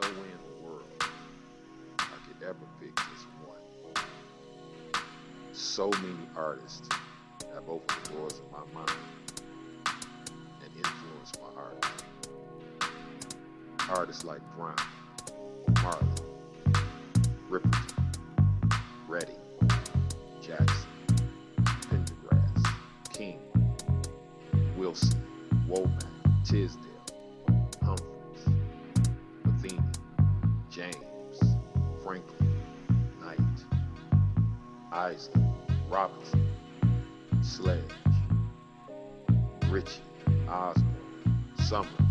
no way in the world I could ever pick just one. So many artists have opened the doors of my mind and influenced my art. Artists like Brown, Marley, Riperton, Reddy, Jackson, Pendergrass, King, Wilson, Womack, Tisdale, Osborne,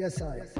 Yes, I.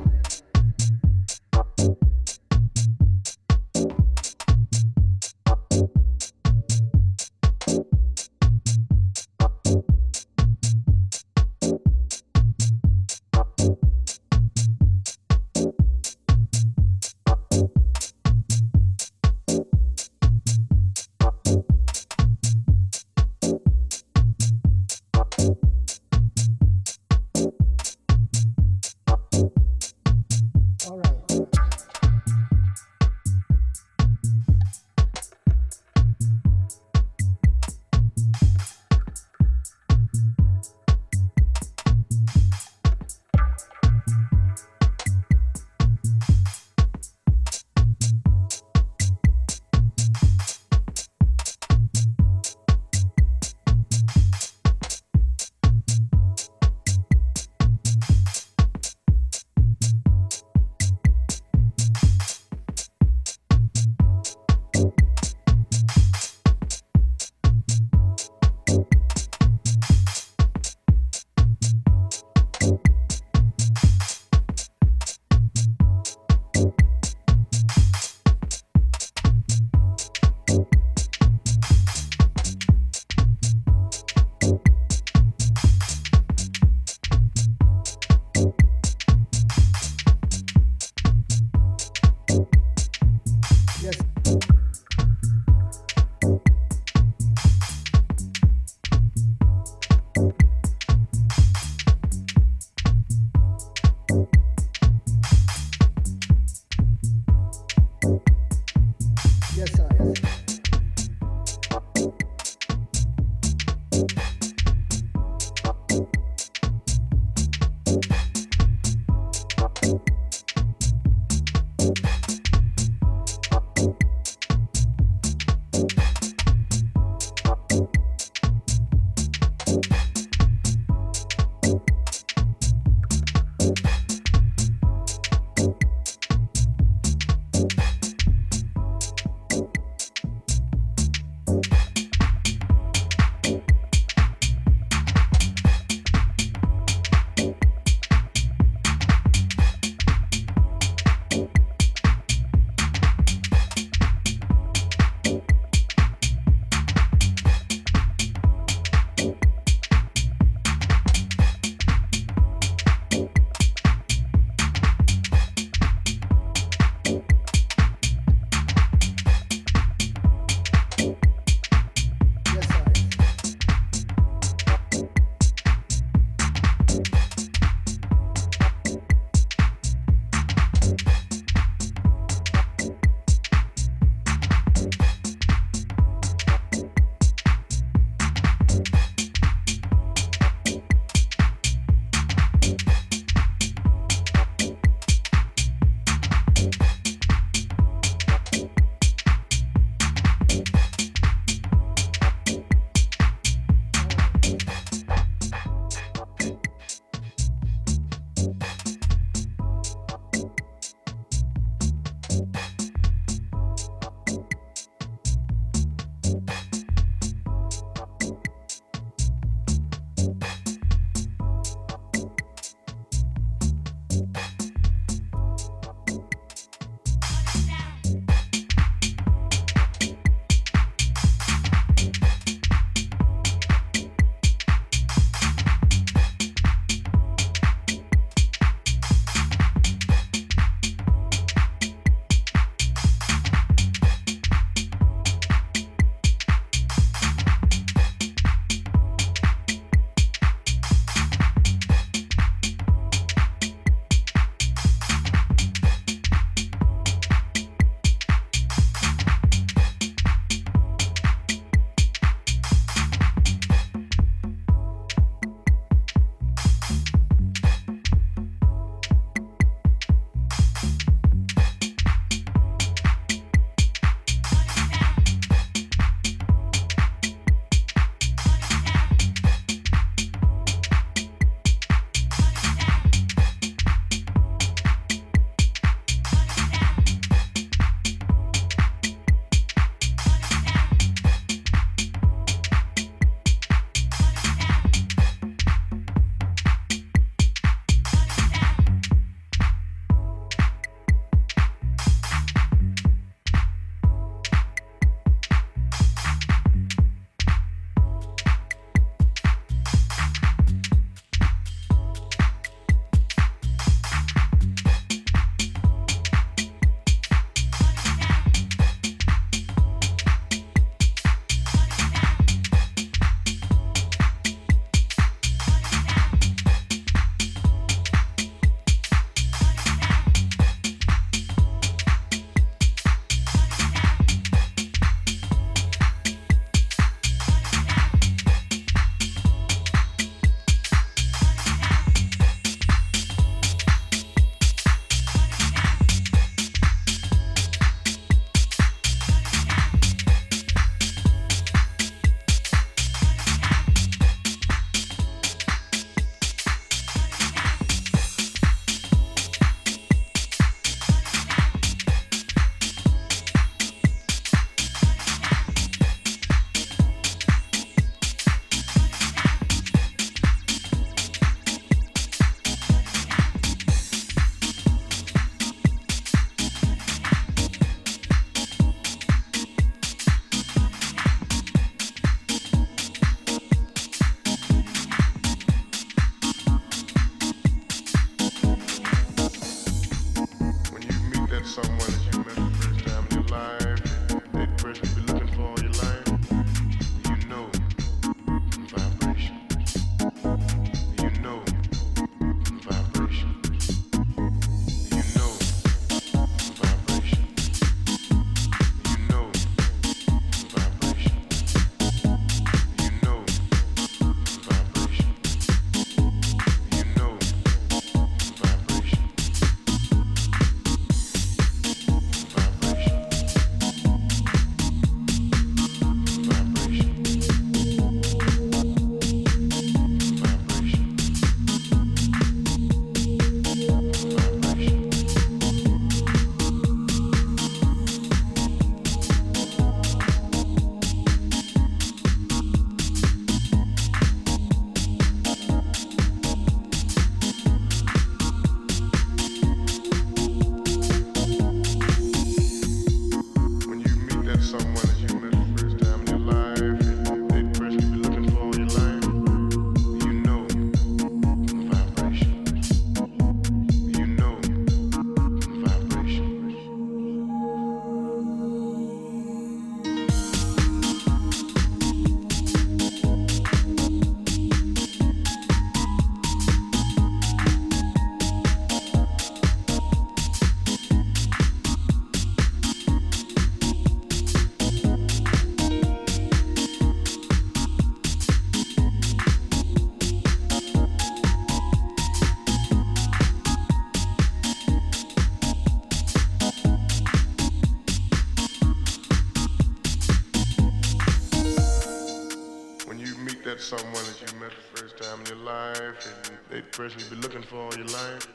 person you've been looking for all your life,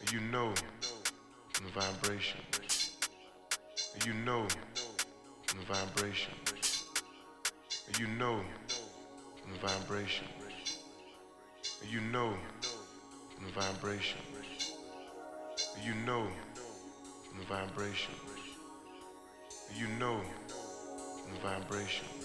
and you know from the vibration, you know from the vibration, you know from the vibration, you know from the vibration, you know from the vibration, you know from the vibration.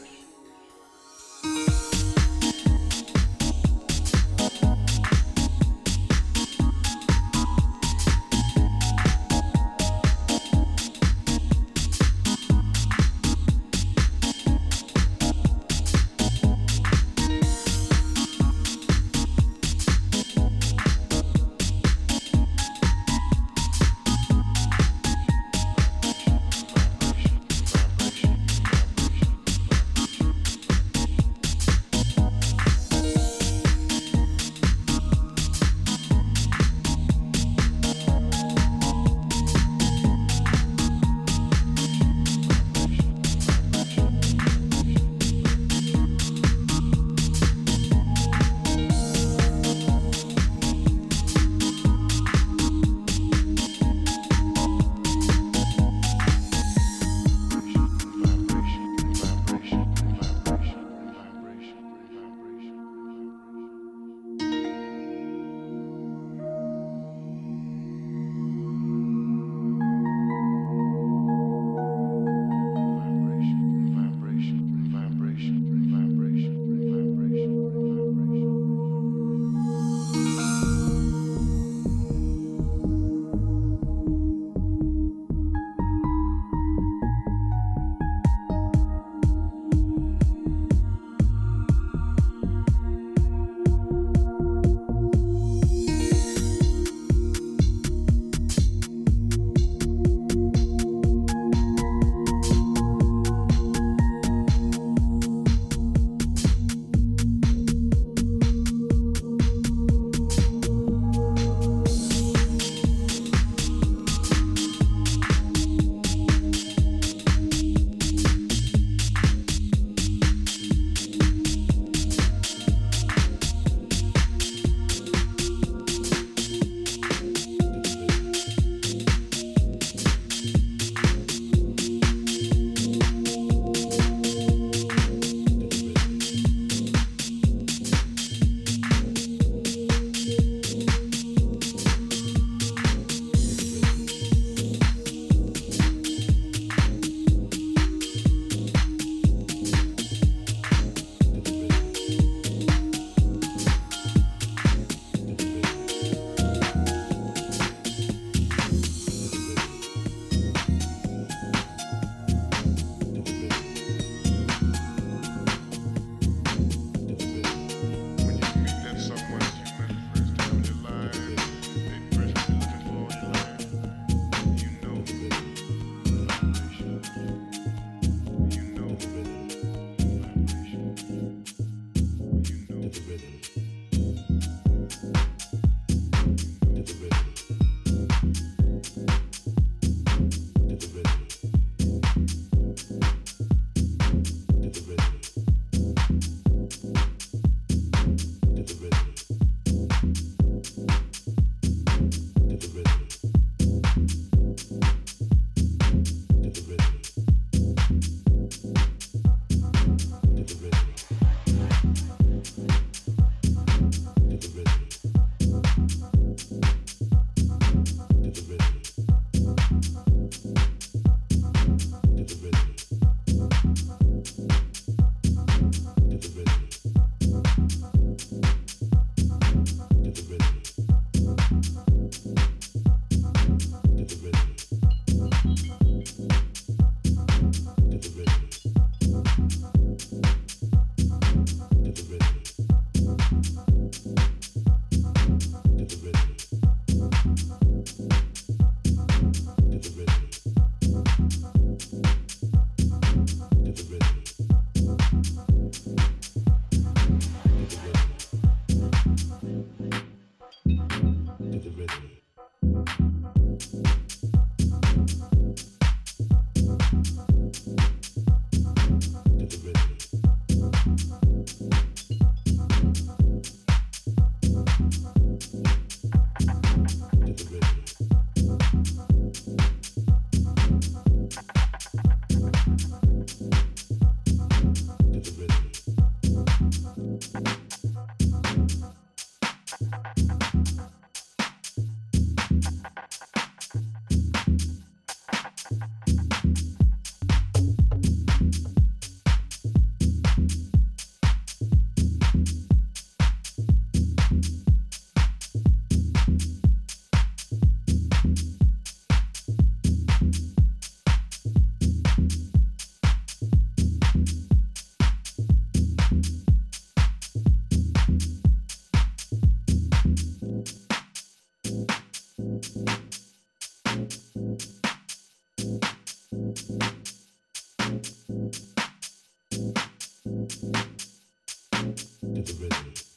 to the rhythm.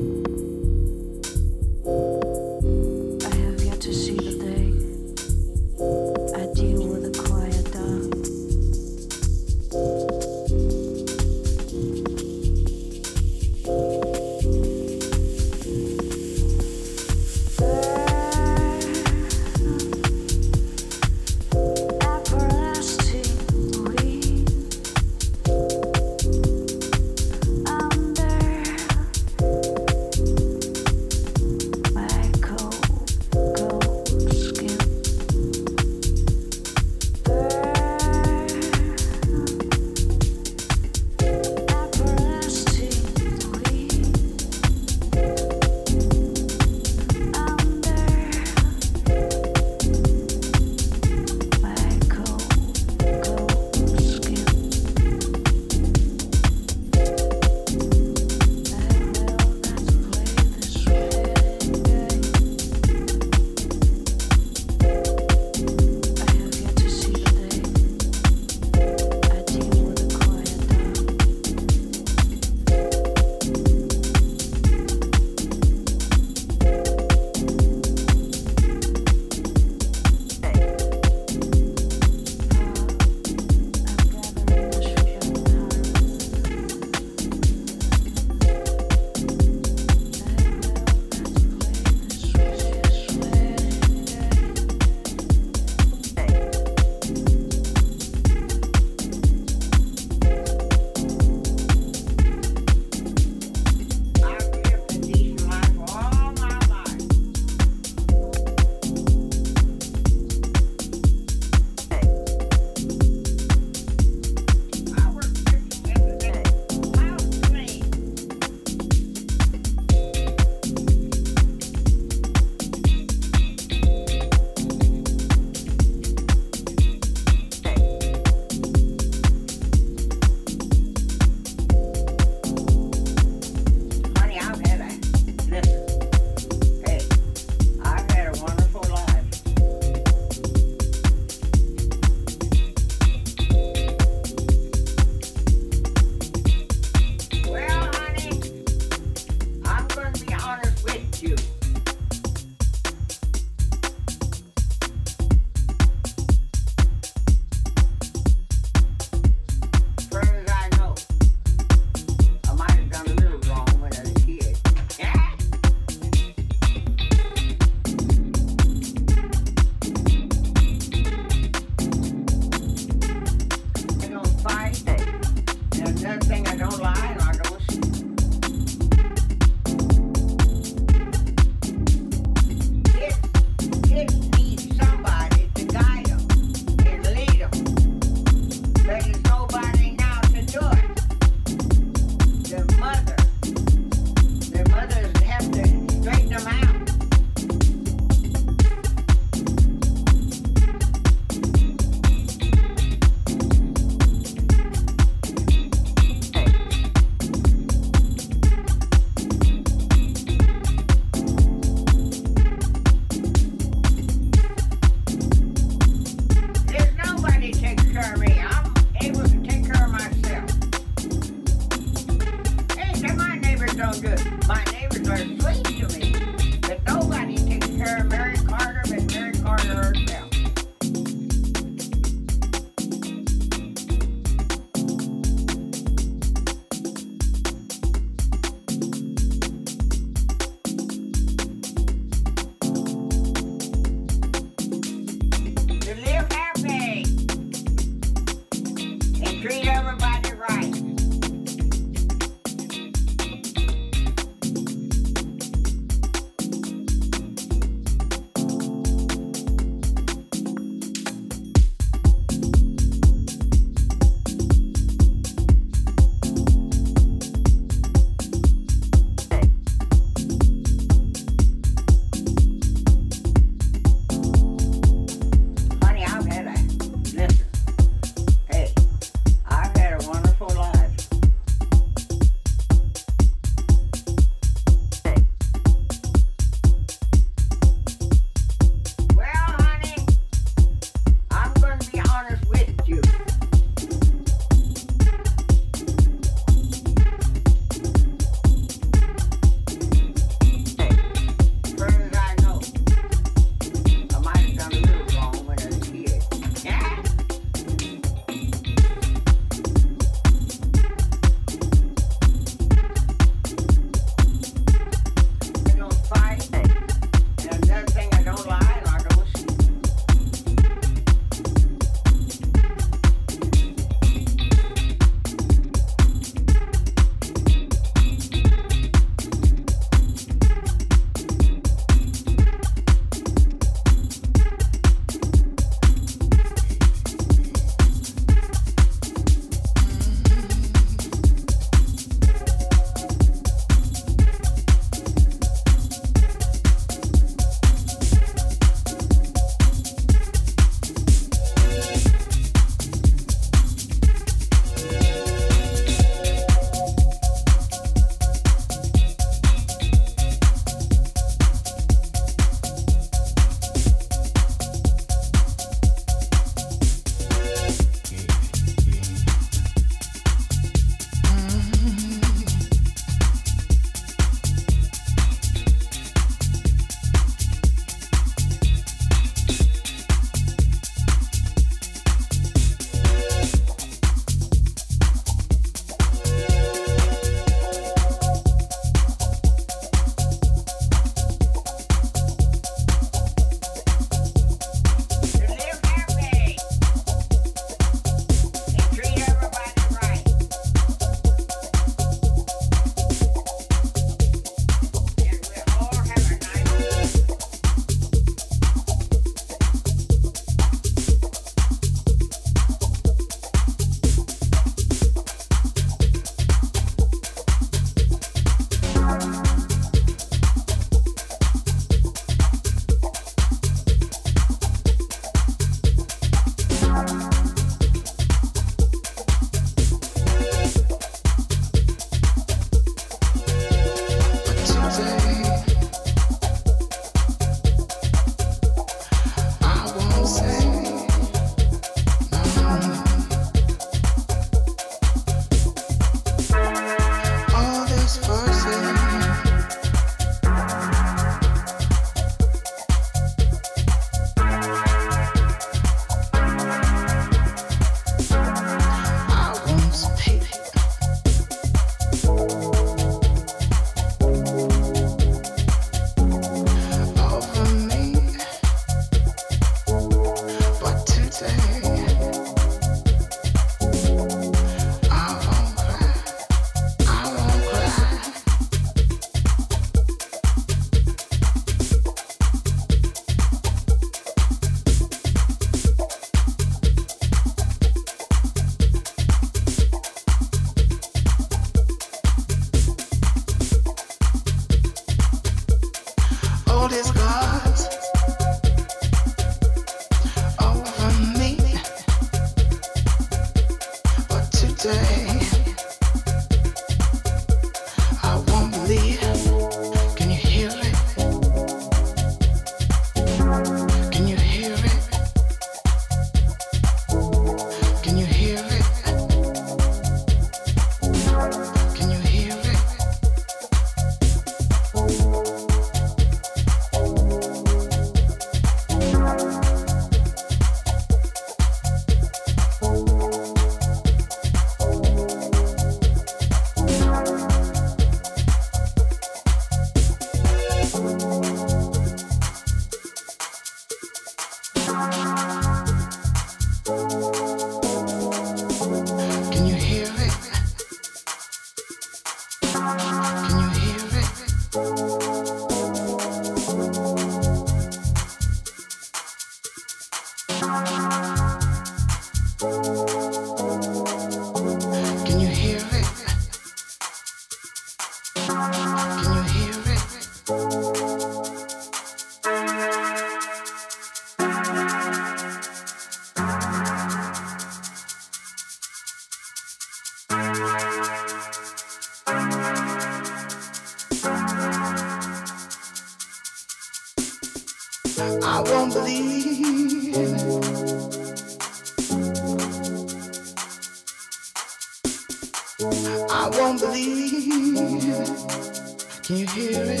Can you hear it?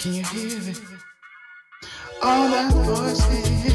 Can you hear it? All that voices.